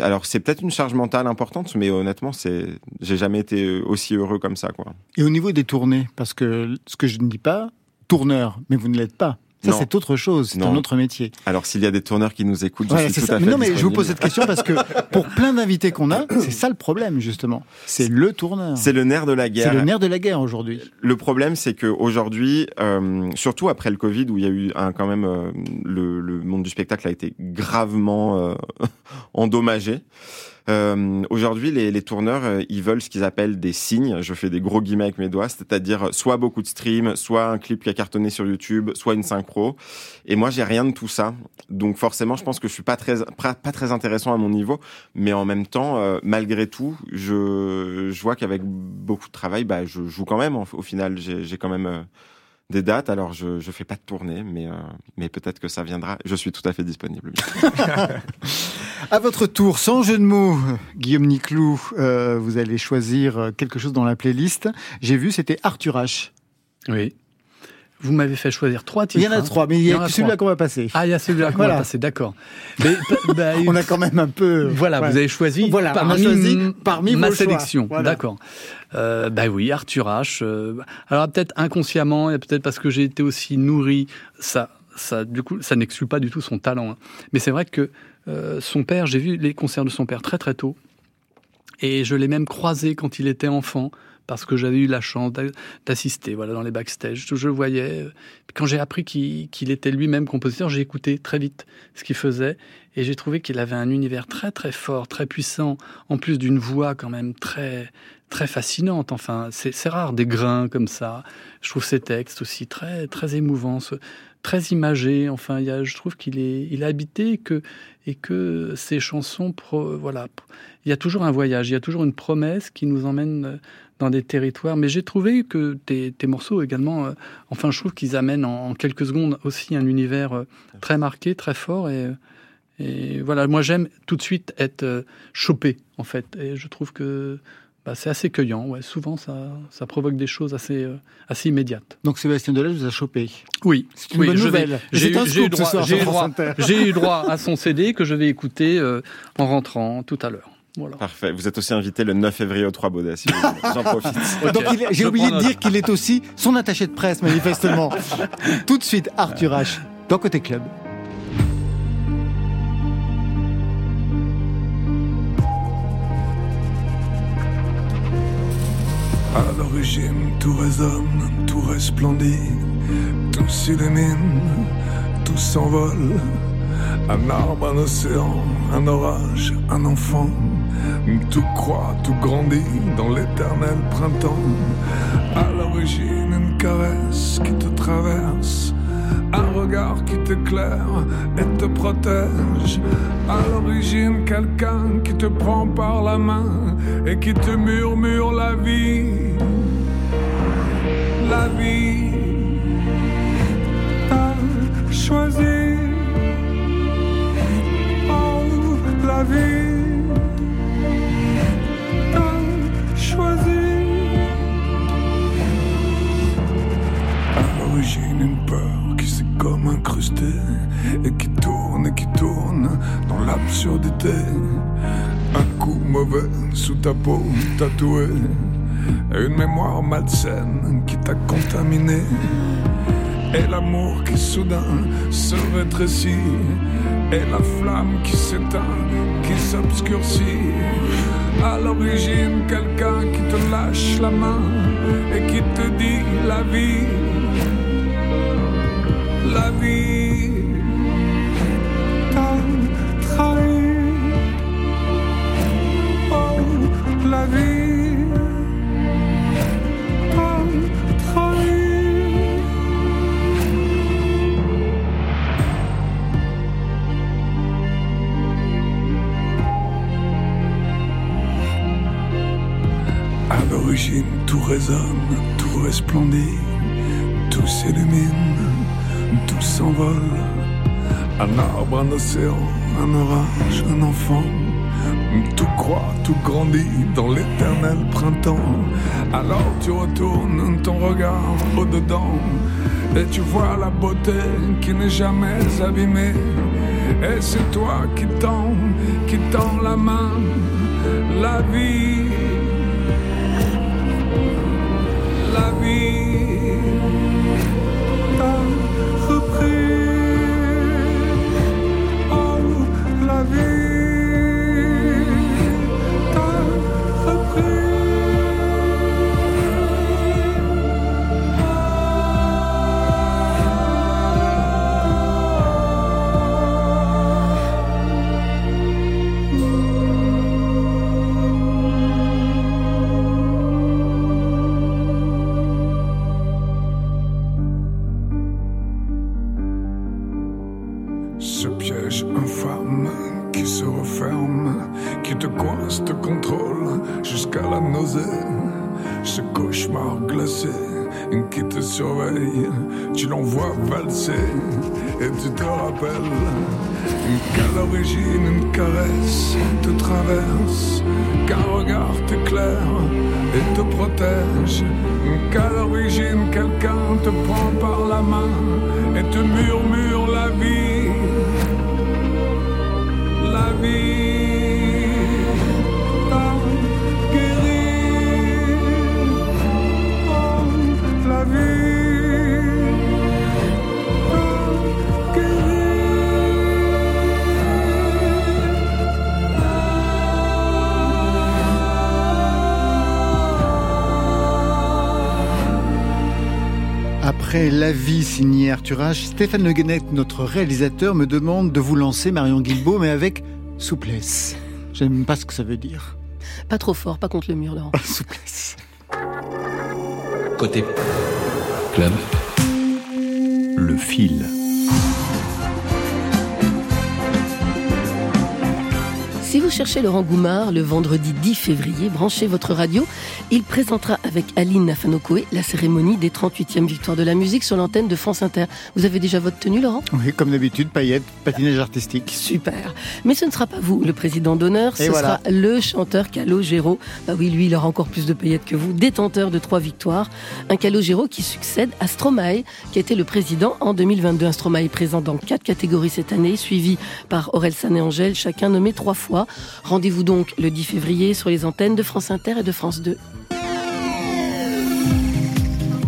alors c'est peut-être une charge mentale importante, mais honnêtement, c'est j'ai jamais été aussi heureux comme ça, quoi. Et au niveau des tournées, parce que ce que je ne dis pas, tourneur, mais vous ne l'êtes pas. Ça, c'est autre chose, c'est un autre métier. Alors s'il y a des tourneurs qui nous écoutent, je suis tout ça. à Mais non, mais je vous pose cette question parce que pour plein d'invités qu'on a, [coughs] c'est ça le problème, justement. C'est le tourneur. C'est le nerf de la guerre. C'est le nerf de la guerre aujourd'hui. Le problème, c'est que aujourd'hui, euh, surtout après le Covid, où il y a eu un, quand même euh, le, le monde du spectacle a été gravement euh, [laughs] endommagé. Euh, aujourd'hui, les, les tourneurs, euh, ils veulent ce qu'ils appellent des signes. Je fais des gros guillemets avec mes doigts, c'est-à-dire soit beaucoup de streams, soit un clip qui a cartonné sur YouTube, soit une synchro. Et moi, j'ai rien de tout ça. Donc forcément, je pense que je suis pas très pas très intéressant à mon niveau, mais en même temps, euh, malgré tout, je je vois qu'avec beaucoup de travail, bah, je joue quand même. Au final, j'ai quand même euh, des dates. Alors, je je fais pas de tournée, mais euh, mais peut-être que ça viendra. Je suis tout à fait disponible. [laughs] À votre tour, sans jeu de mots, Guillaume Niclou, euh, vous allez choisir euh, quelque chose dans la playlist. J'ai vu, c'était Arthur H. Oui. Vous m'avez fait choisir trois titres. Il y en a hein. trois, mais il y a celui-là qu'on va passer. Ah, il y a celui-là qu'on Voilà. va passer, d'accord. Mais, [laughs] bah, On a quand même un peu. Voilà, Ouais. vous avez choisi Voilà, parmi, choisi parmi ma vos sélection. Voilà. D'accord. Euh, bah oui, Arthur H. euh, alors peut-être inconsciemment, et peut-être parce que j'ai été aussi nourri, ça, ça, du coup, ça n'exclut pas du tout son talent. hein. Mais c'est vrai que euh, son père, j'ai vu les concerts de son père très très tôt, et je l'ai même croisé quand il était enfant. Parce que j'avais eu la chance d'a- d'assister, voilà, dans les backstage. Je voyais. Puis Quand j'ai appris qu'il était lui-même compositeur, j'ai écouté très vite ce qu'il faisait et j'ai trouvé qu'il avait un univers très très fort, très puissant, en plus d'une voix quand même très très fascinante. Enfin, c'est rare des grains comme ça. Je trouve ses textes aussi très très émouvants, très imagés. Enfin, il y a, je trouve qu'il est il habité et que et que ses chansons, voilà, il y a toujours un voyage, il y a toujours une promesse qui nous emmène euh, dans des territoires. Mais j'ai trouvé que tes, tes morceaux également, euh, enfin, je trouve qu'ils amènent en, quelques secondes aussi un univers euh, très marqué, très fort. Et, voilà, moi j'aime tout de suite être chopé, en fait. Et je trouve que bah, c'est assez cueillant. Ouais. Souvent, ça, ça provoque des choses assez, euh, assez immédiates. Donc Sébastien Delage vous a chopé. Oui, C'est une oui, bonne nouvelle. J'ai eu- droit, eu eu à son CD que je vais écouter euh, en rentrant tout à l'heure. Voilà. Parfait. Vous êtes aussi invité le 9 février au Trois Baudets. Si vous voulez. J'en [laughs] profite. Donc j'ai oublié de dire qu'il est aussi son attaché de presse, manifestement. [laughs] Tout de suite, Arthur H. dans Côté Club. À l'origine, tout résonne, tout resplendit, tout s'illumine, tout s'envole. Un arbre, un océan, un orage, un enfant. Tout croît, tout grandit dans l'éternel printemps. À l'origine, une caresse qui te traverse. Un regard qui t'éclaire et te protège. À l'origine, quelqu'un qui te prend par la main et qui te murmure la vie. La vie. Sous ta peau tatouée. Une mémoire malsaine qui t'a contaminé. Et l'amour qui soudain se rétrécit. Et la flamme qui s'éteint, qui s'obscurcit. À l'origine, quelqu'un qui te lâche la main et qui te dit la vie. La vie À l'origine, tout résonne, tout resplendit, tout s'illumine, tout s'envole. Un arbre, un océan, un orage, un enfant. Tout croît, tout grandit dans l'éternel printemps. Alors tu retournes ton regard au-dedans et tu vois la beauté qui n'est jamais abîmée. Et c'est toi qui tends, qui tends la main, la vie. La vie Stéphane Le Guenec, notre réalisateur, me demande de vous lancer Marion Guilbault, mais avec souplesse. Je n'aime pas ce que ça veut dire. Pas trop fort, pas contre le mur, Laurent. [laughs] souplesse. Côté club, le fil. Si vous cherchez Laurent Goumard le vendredi 10 février, branchez votre radio. Il présentera avec Aline Nafanokoé la cérémonie des 38e victoires de la musique sur l'antenne de France Inter. Vous avez déjà votre tenue, Laurent? Oui, comme d'habitude, paillettes, patinage artistique. Super. Mais ce ne sera pas vous, le président d'honneur, ce voilà. sera le chanteur Calogero. Bah oui, lui, il aura encore plus de paillettes que vous, détenteur de trois victoires. Un Calogero qui succède à Stromae, qui a été le président en 2022. Un Stromae présent dans quatre catégories cette année, suivi par Aurel San et Angèle, chacun nommé trois fois. Rendez-vous donc le 10 février sur les antennes de France Inter et de France 2.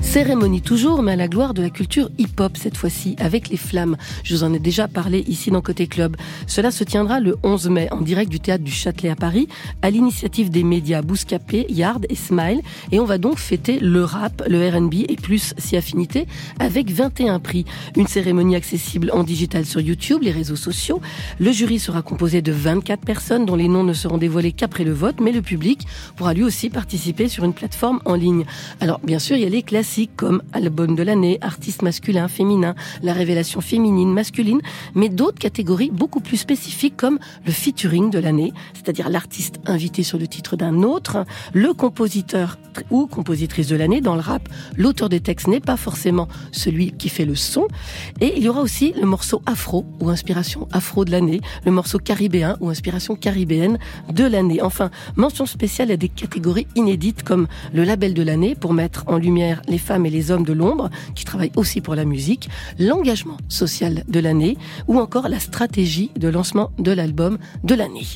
Cérémonie toujours, mais à la gloire de la culture hip-hop cette fois-ci, avec les flammes. Je vous en ai déjà parlé ici dans Côté Club. Cela se tiendra le 11 mai en direct du théâtre du Châtelet à Paris, à l'initiative des médias Bouscapé, Yard et Smile. Et on va donc fêter le rap, le RB et plus si affinité avec 21 prix. Une cérémonie accessible en digital sur YouTube, les réseaux sociaux. Le jury sera composé de 24 personnes dont les noms ne seront dévoilés qu'après le vote, mais le public pourra lui aussi participer sur une plateforme en ligne. Alors, bien sûr, il y a les classiques comme album de l'année, artiste masculin, féminin, la révélation féminine, masculine, mais d'autres catégories beaucoup plus spécifiques comme le featuring de l'année, c'est-à-dire l'artiste invité sur le titre d'un autre, le compositeur ou compositrice de l'année dans le rap. L'auteur des textes n'est pas forcément celui qui fait le son. Et il y aura aussi le morceau afro ou inspiration afro de l'année, le morceau caribéen ou inspiration caribéenne de l'année. Enfin, mention spéciale à des catégories inédites comme le label de l'année pour mettre en lumière les femmes et les hommes de l'ombre qui travaillent aussi pour la musique, l'engagement social de l'année ou encore la stratégie de lancement de l'album de l'année.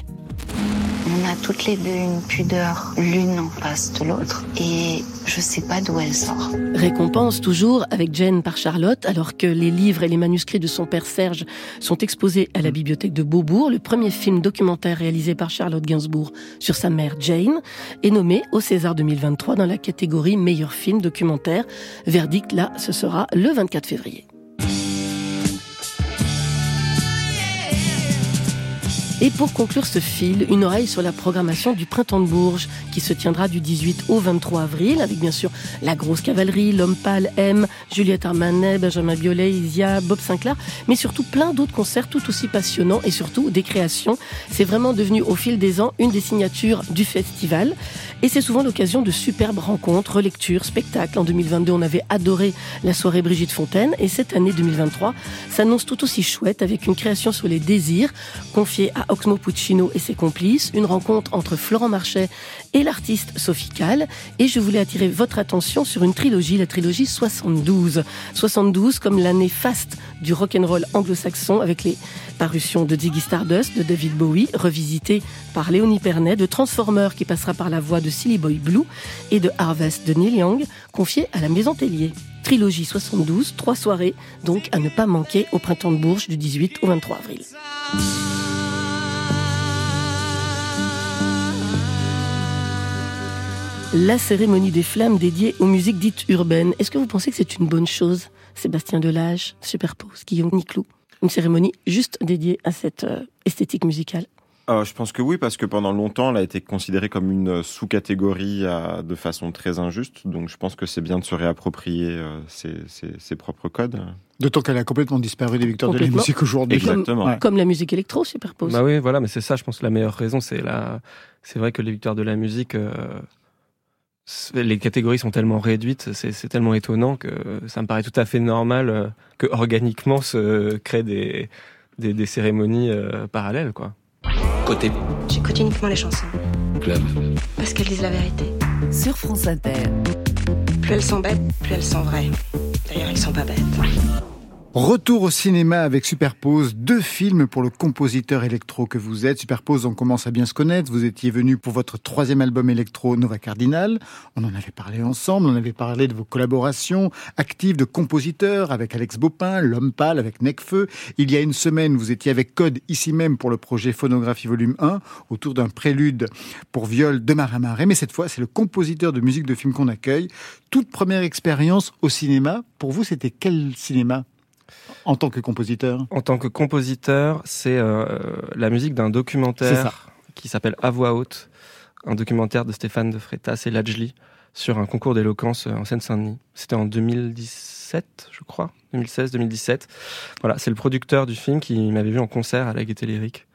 Toutes les deux une pudeur l'une en face de l'autre et je sais pas d'où elle sort. Récompense toujours avec Jane par Charlotte, alors que les livres et les manuscrits de son père Serge sont exposés à la bibliothèque de Beaubourg. Le premier film documentaire réalisé par Charlotte Gainsbourg sur sa mère Jane est nommé au César 2023 dans la catégorie meilleur film documentaire. Verdict là, ce sera le 24 février. Et pour conclure ce fil, une oreille sur la programmation du Printemps de Bourges, qui se tiendra du 18 au 23 avril, avec bien sûr la grosse cavalerie, l'homme pâle, M, Juliette Armanet, Benjamin Biolay, Isia, Bob Sinclair, mais surtout plein d'autres concerts tout aussi passionnants et surtout des créations. C'est vraiment devenu au fil des ans une des signatures du festival. Et c'est souvent l'occasion de superbes rencontres, relectures, spectacles. En 2022, on avait adoré la soirée Brigitte Fontaine. Et cette année 2023 s'annonce tout aussi chouette avec une création sur les désirs confiée à Oxmo Puccino et ses complices, une rencontre entre Florent Marchais et l'artiste Sophie Calle. Et je voulais attirer votre attention sur une trilogie, la trilogie 72. 72 comme l'année faste du rock'n'roll anglo-saxon avec les parutions de Ziggy Stardust, de David Bowie, revisité par Léonie Pernet, de Transformer qui passera par la voix de Silly Boy Blue et de Harvest de Neil Young, confié à la Maison Tellier. Trilogie 72, trois soirées donc à ne pas manquer au printemps de Bourges du 18 au 23 avril. La cérémonie des flammes dédiée aux musiques dites urbaines. Est-ce que vous pensez que c'est une bonne chose Sébastien Delage, Superpose, Guillaume Niclou. Une cérémonie juste dédiée à cette euh, esthétique musicale? Euh, je pense que oui, parce que pendant longtemps, elle a été considérée comme une sous-catégorie euh, de façon très injuste. Donc je pense que c'est bien de se réapproprier euh, ses, ses- ses propres codes. D'autant qu'elle a complètement disparu des victoires de la musique aujourd'hui. Exactement. Ouais. Comme la musique électro, Superpose. Bah oui, voilà, mais c'est ça, je pense, la meilleure raison, c'est la, c'est vrai que les victoires de la musique, euh, les catégories sont tellement réduites, c'est tellement étonnant que ça me paraît tout à fait normal euh, que organiquement se créent des, des, des cérémonies euh, parallèles, quoi. Côté J'écoute uniquement les chansons. club. Parce qu'elles disent la vérité. Sur France Inter. Plus elles sont bêtes, plus elles sont vraies. D'ailleurs, elles sont pas bêtes. Retour au cinéma avec Superpose, deux films pour le compositeur électro que vous êtes. Superpose, on commence à bien se connaître. Vous étiez venu pour votre troisième album électro Nova Cardinal. On en avait parlé ensemble, on avait parlé de vos collaborations actives de compositeurs avec Alex Bopin, L'Homme Pâle avec Necfeu. Il y a une semaine, vous étiez avec Code ici même pour le projet Phonographie Volume 1 autour d'un prélude pour viol de Marin. Mais cette fois, c'est le compositeur de musique de film qu'on accueille. Toute première expérience au cinéma. Pour vous, c'était quel cinéma? En tant que compositeur? En tant que compositeur, c'est euh, la musique d'un documentaire qui s'appelle À voix haute, un documentaire de Stéphane de Freitas et Lajli sur un concours d'éloquence euh, en Seine-Saint-Denis. C'était en 2017, je crois, 2016-2017. Voilà, c'est le producteur du film qui m'avait vu en concert à la Gaîté Lyrique,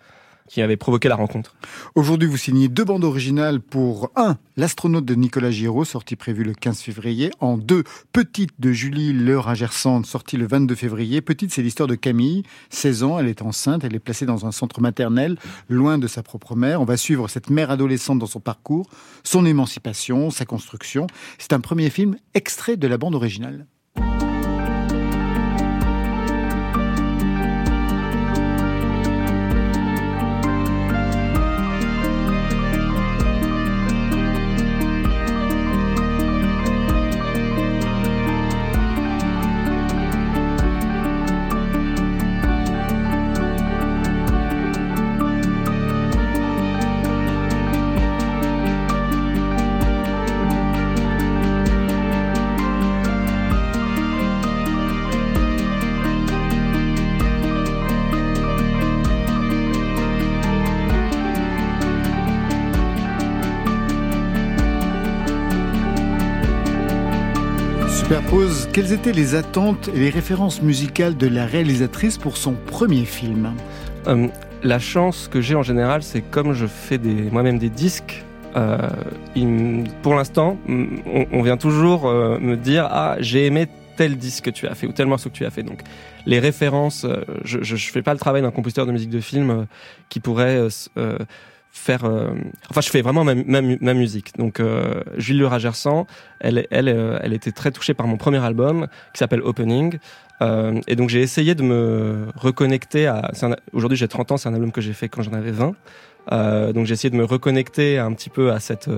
qui avait provoqué la rencontre. Aujourd'hui, vous signez deux bandes originales pour un, L'astronaute de Nicolas Giraud, sorti prévu le 15 février. En deux, Petite de Julie Leur Gersande, sorti le 22 février. Petite, c'est l'histoire de Camille, 16 ans, elle est enceinte, elle est placée dans un centre maternel, loin de sa propre mère. On va suivre cette mère adolescente dans son parcours, son émancipation, sa construction. C'est un premier film extrait de la bande originale. Quelles étaient les attentes et les références musicales de la réalisatrice pour son premier film Euh, la chance que j'ai en général, c'est comme je fais moi-même des disques. euh, pour l'instant, on, vient toujours euh, me dire ah j'ai aimé tel disque que tu as fait ou tel morceau que tu as fait. Donc les références, je, je fais pas le travail d'un compositeur de musique de film qui pourrait faire. euh, enfin, je fais vraiment ma, ma, mu- ma musique. Donc euh, Julie Le Ragersan, elle, elle, euh, elle était très touchée par mon premier album qui s'appelle Opening. Euh, et donc j'ai essayé de me reconnecter à. Aujourd'hui j'ai 30 ans, c'est un album que j'ai fait quand j'en avais 20. Euh, donc j'ai essayé de me reconnecter un petit peu à cette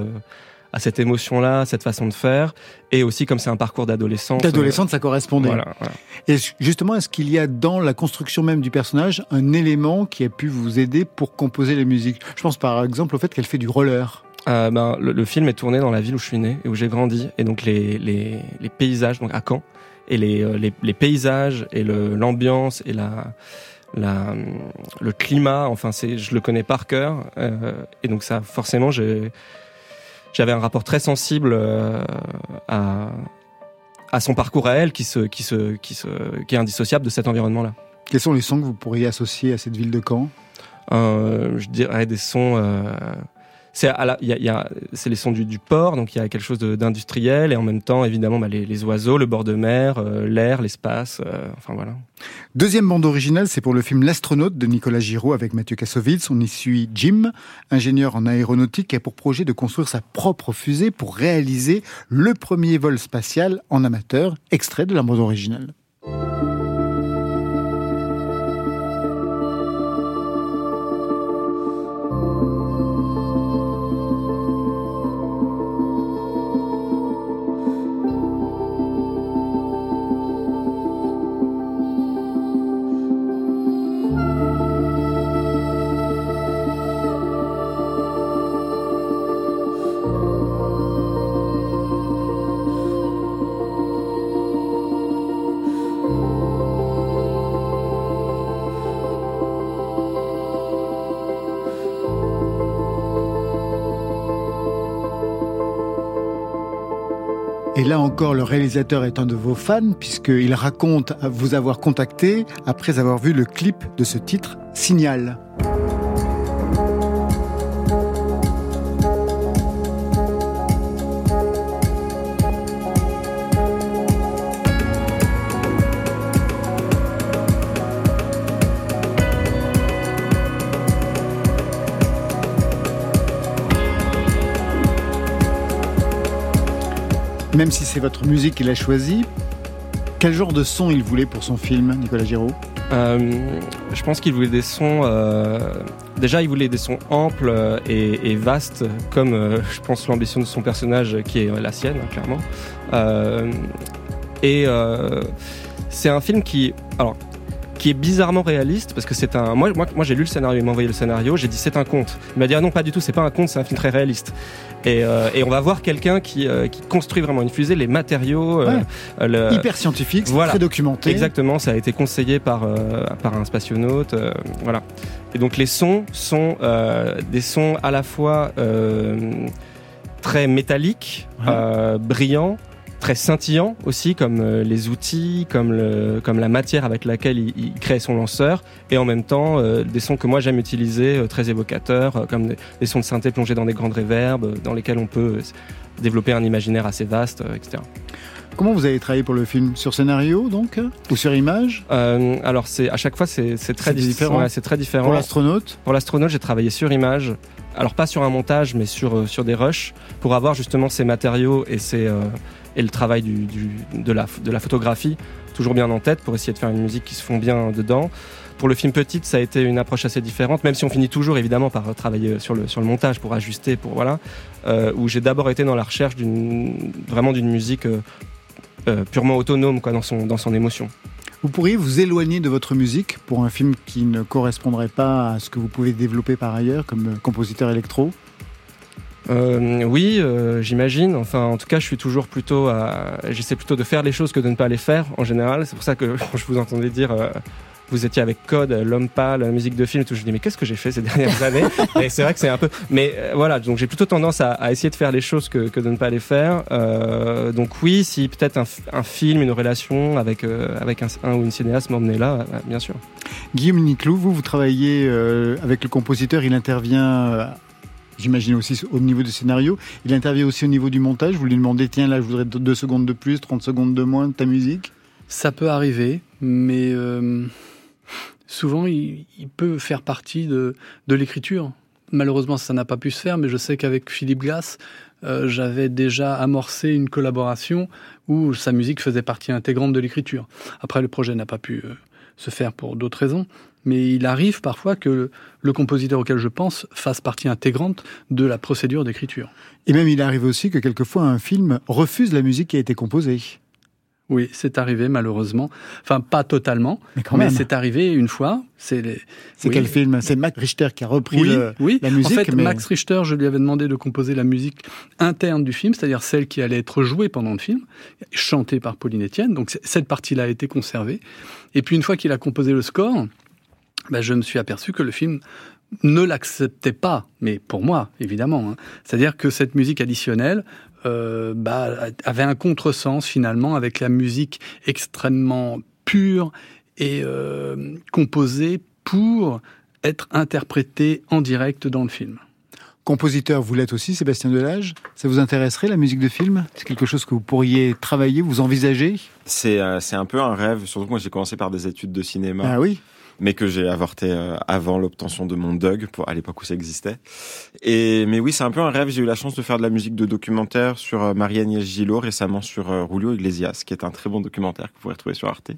à cette émotion-là, cette façon de faire, et aussi comme c'est un parcours d'adolescence. D'adolescente, ça correspondait. Voilà, voilà. Et justement, est-ce qu'il y a dans la construction même du personnage un élément qui a pu vous aider pour composer les musiques? Je pense par exemple au fait qu'elle fait du roller. Euh, ben, le, le film est tourné dans la ville où je suis né et où j'ai grandi, et donc les, les, les paysages, donc à Caen, et les, euh, les, les paysages et le- l'ambiance et la, la, le climat, enfin c'est, je le connais par cœur, euh, et donc ça forcément j'ai, j'avais un rapport très sensible euh, à, à son parcours à elle, qui se, qui se, qui se, qui est indissociable de cet environnement-là. Quels sont les sons que vous pourriez associer à cette ville de Caen? Euh, je dirais des sons. euh, c'est y y a- les sons du, port, donc il y a quelque chose d'industriel et en même temps évidemment bah, les, les oiseaux, le bord de mer, euh, l'air, l'espace, euh, enfin voilà. Deuxième bande originale, c'est pour le film L'astronaute de Nicolas Giraud avec Mathieu Kassovitz. On y suit Jim, ingénieur en aéronautique qui a pour projet de construire sa propre fusée pour réaliser le premier vol spatial en amateur, extrait de la bande originale. Et là encore, le réalisateur est un de vos fans, puisqu'il raconte vous avoir contacté après avoir vu le clip de ce titre, Signal. Même si c'est votre musique qu'il a choisie, quel genre de son il voulait pour son film, Nicolas Giraud Euh, je pense qu'il voulait des sons. euh, déjà, il voulait des sons amples et, vastes, comme euh, je pense l'ambition de son personnage, qui est la sienne, clairement. Et c'est un film qui, qui est bizarrement réaliste parce que c'est un. Moi, moi, moi j'ai lu le scénario, il m'a envoyé le scénario, j'ai dit c'est un conte. Il m'a dit ah non pas du tout, c'est pas un conte, c'est un film très réaliste. Et, euh, et on va voir quelqu'un qui, euh, qui construit vraiment une fusée, les matériaux, euh, Ouais. le- Hyper scientifique, voilà. très documenté. Exactement, ça a été conseillé par, par un spationaute. voilà. Et donc les sons sont des sons à la fois très métalliques, brillants, très scintillants aussi, comme euh, les outils, comme, le, comme la matière avec laquelle il, il crée son lanceur, et en même temps euh, des sons que moi j'aime utiliser, euh, très évocateurs, euh, comme des, des sons de synthé plongés dans des grandes réverbes, euh, dans lesquels on peut développer un imaginaire assez vaste, etc. Comment vous avez travaillé pour le film Sur scénario, donc Ou sur image Euh, alors c'est à chaque fois c'est très différent. ouais, c'est très différent. Pour l'astronaute Pour l'astronaute, j'ai travaillé sur image. Alors pas sur un montage, mais sur euh, sur des rushs pour avoir justement ces matériaux et ces euh, et le travail du, du- de la de la photographie toujours bien en tête pour essayer de faire une musique qui se fond bien dedans. Pour le film Petite, ça a été une approche assez différente, même si on finit toujours évidemment par travailler sur le, sur le montage pour ajuster, pour voilà, euh, où j'ai d'abord été dans la recherche d'une vraiment d'une musique euh, euh, purement autonome quoi, dans, son, dans son émotion. Vous pourriez vous éloigner de votre musique pour un film qui ne correspondrait pas à ce que vous pouvez développer par ailleurs comme euh, compositeur électro Euh, oui, euh, j'imagine. Enfin, en tout cas, je suis toujours plutôt à. J'essaie plutôt de faire les choses que de ne pas les faire en général. C'est pour ça que quand [laughs] je vous entendais dire. euh, vous étiez avec Code, L'Homme Pâle, la musique de film et tout. Je me dis, mais qu'est-ce que j'ai fait ces [laughs] dernières années [laughs] Et c'est vrai que c'est un peu. Mais euh, voilà, donc j'ai plutôt tendance à, à essayer de faire les choses que, que de ne pas les faire. Euh, donc oui, si peut-être un, film, une relation avec, euh, avec un, un ou une cinéaste m'emmenait là, bien sûr. Guillaume Niclou, vous, vous travaillez euh, avec le compositeur, il intervient, euh, j'imagine aussi au niveau du scénario, il intervient aussi au niveau du montage, vous lui demandez, tiens là je voudrais deux deux secondes de plus, 30 secondes de moins de ta musique? Ça peut arriver, mais euh, souvent il, peut faire partie de, l'écriture. Malheureusement, ça n'a pas pu se faire, mais je sais qu'avec Philippe Glass, euh, j'avais déjà amorcé une collaboration où sa musique faisait partie intégrante de l'écriture. Après, le projet n'a pas pu euh, se faire pour d'autres raisons, mais il arrive parfois que le compositeur auquel je pense fasse partie intégrante de la procédure d'écriture. Et même il arrive aussi que quelquefois un film refuse la musique qui a été composée. Oui, c'est arrivé malheureusement. Enfin, pas totalement, Mais quand même. c'est arrivé une fois. C'est les- oui. quel film? C'est Mac Richter qui a repris oui, le- oui. la musique. En fait, mais... Max Richter, je lui avais demandé de composer la musique interne du film, c'est-à-dire celle qui allait être jouée pendant le film, chantée par Pauline Etienne. Donc cette partie-là a été conservée. Et puis une fois qu'il a composé le score, ben, je me suis aperçu que le film ne l'acceptait pas, mais pour moi, évidemment. hein. C'est-à-dire que cette musique additionnelle euh, bah, avait un contresens finalement avec la musique extrêmement pure et euh, composée pour être interprétée en direct dans le film. Compositeur, vous l'êtes aussi, Sébastien Delage. Ça vous intéresserait la musique de film? C'est quelque chose que vous pourriez travailler, vous envisager? C'est euh, c'est un peu un rêve, surtout que moi j'ai commencé par des études de cinéma. Ah oui? Mais que j'ai avorté euh, avant l'obtention de mon DUG, pour, à l'époque où ça existait. Et, mais oui, c'est un peu un rêve. J'ai eu la chance de faire de la musique de documentaire sur euh, Marie-Agnès Gillot, récemment sur euh, Julio Iglesias, qui est un très bon documentaire que vous pourrez retrouver sur Arte.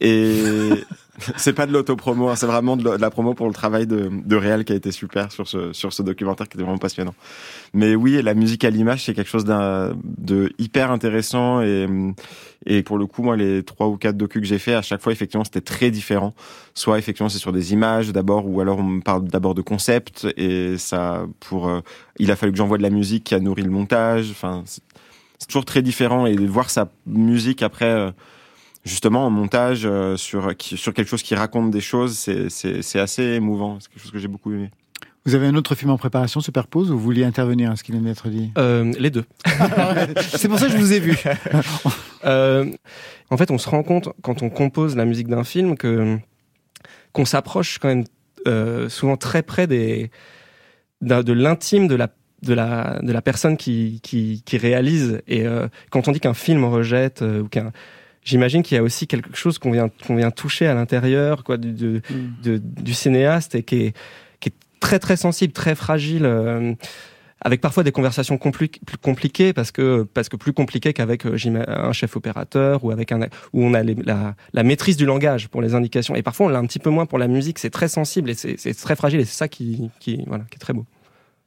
Et [laughs] c'est pas de l'autopromo, hein, c'est vraiment de, la- promo pour le travail de, de réel qui a été super sur ce, sur ce documentaire qui était vraiment passionnant. Mais oui, la musique à l'image, c'est quelque chose de hyper intéressant et, et pour le coup, moi, les trois ou quatre docus que j'ai fait, à chaque fois, effectivement, c'était très différent. Soit, effectivement, c'est sur des images d'abord, ou alors on me parle d'abord de concept et ça, pour, euh, il a fallu que j'envoie de la musique qui a nourri le montage. Enfin, c'est toujours très différent et voir sa musique après, euh, justement, en montage euh, sur, qui- sur quelque chose qui raconte des choses, c'est, assez émouvant. C'est quelque chose que j'ai beaucoup aimé. Vous avez un autre film en préparation, Superpose, ou vous vouliez intervenir à ce qui vient d'être dit? Euh, les deux. [laughs] C'est pour ça que je vous ai vu. [laughs] Euh, en fait, on se rend compte quand on compose la musique d'un film que qu'on s'approche quand même euh, souvent très près des de l'intime de la de la de la personne qui qui, qui réalise et euh, quand on dit qu'un film rejette euh, ou qu'un J'imagine qu'il y a aussi quelque chose qu'on vient qu'on vient toucher à l'intérieur quoi du de- de- du cinéaste et qui est qui est très très sensible, très fragile. euh, avec parfois des conversations compli- plus compliquées parce que parce que plus compliquées qu'avec euh, un chef opérateur ou avec un où on a les- la, la maîtrise du langage pour les indications. Et parfois on l'a un petit peu moins pour la musique. C'est très sensible et c'est c'est très fragile et c'est ça qui qui voilà qui est très beau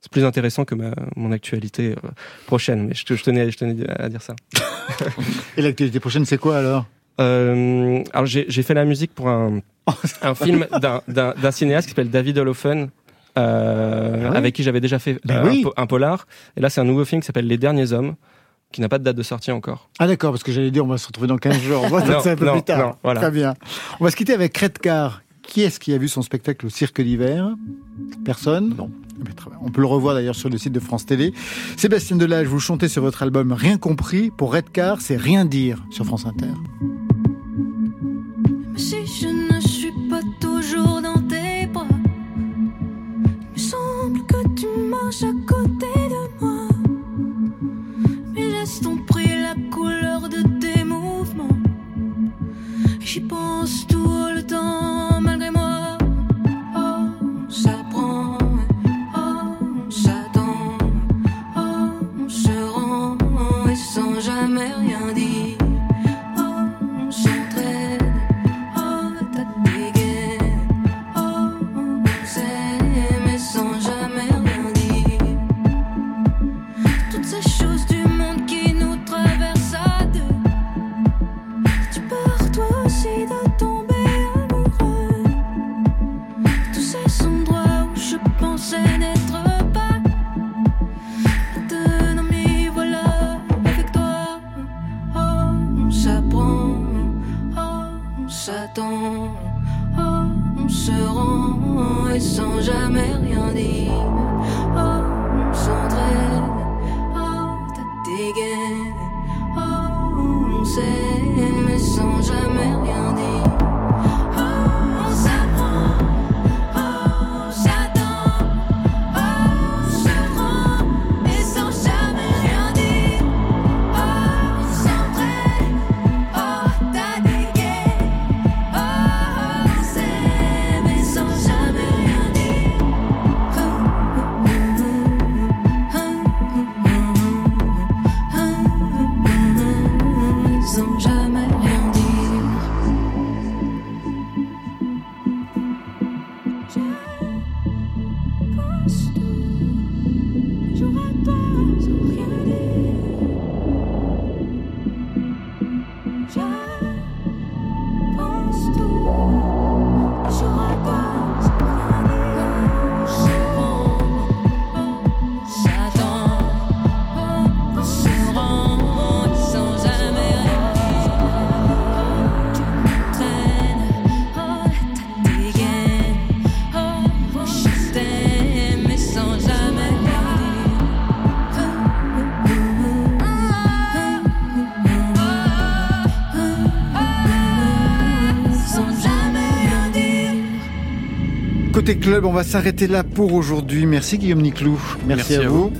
c'est plus intéressant que ma, mon actualité euh, prochaine mais je, te- je tenais je tenais à dire ça [laughs] Et l'actualité prochaine, c'est quoi alors? Euh, alors j'ai fait la musique pour un, [laughs] un film d'un- cinéaste qui s'appelle David Holofen, euh, Ah oui avec qui j'avais déjà fait Ben euh, un oui. po- un, polar. Et là, c'est un nouveau film qui s'appelle Les Derniers Hommes, qui n'a pas de date de sortie encore. Ah d'accord, parce que j'allais dire on va se retrouver dans 15 jours. On va [laughs] Non, un peu non, plus tard. non, voilà. Très bien. On va se quitter avec Redcar. Qui est-ce qui a vu son spectacle au Cirque d'hiver? Personne? Non. On peut le revoir d'ailleurs sur le site de France Télé. Sébastien Delage, vous chantez sur votre album Rien compris. Pour Redcar, c'est rien dire sur France Inter. Si je ne suis pas toujours dans tes bras, il me semble que tu marches à côté de moi. Mais laisse ton prix la couleur de tes mouvements. J'y pense Côté club, on va s'arrêter là pour aujourd'hui. Merci Guillaume Niclou. Merci, à, vous.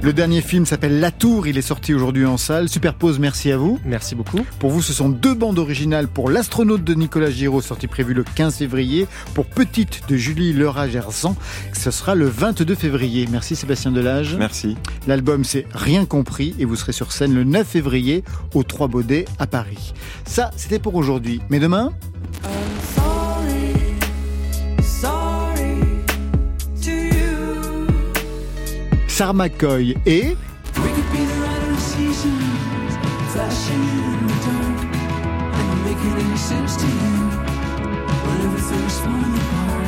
Le dernier film s'appelle La Tour, il est sorti aujourd'hui en salle. Superpose, merci à vous. Merci beaucoup. Pour vous, ce sont deux bandes originales pour L'astronaute de Nicolas Giraud, sorti prévu le 15 février. Pour Petite de Julie Lerat Gersan, ce sera le 22 février. Merci Sébastien Delage. Merci. L'album c'est Rien compris et vous serez sur scène le 9 février au Trois Baudets à Paris. Ça, c'était pour aujourd'hui. Mais demain, Sorry falling apart.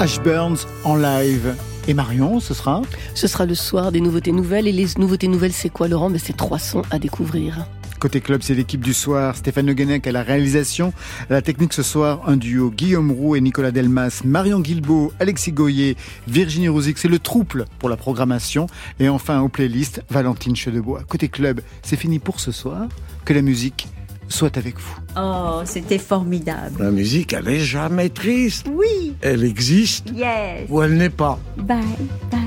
Ash Burns en live. Et Marion, ce sera Ce sera le soir des nouveautés nouvelles. Et les nouveautés nouvelles, c'est quoi, Laurent? Ben, C'est trois sons à découvrir. Côté club, c'est l'équipe du soir. Stéphane Le Guenec à la réalisation. À la technique ce soir, un duo Guillaume Roux et Nicolas Delmas, Marion Guilbeault, Alexis Goyer, Virginie Rosic. C'est le trouble pour la programmation. Et enfin, aux playlists, Valentine Chedebois. Côté club, c'est fini pour ce soir. Que la musique soit avec vous. Oh, c'était formidable. La musique, elle est jamais triste. Oui. Elle existe Yes. ou elle n'est pas. Bye, bye.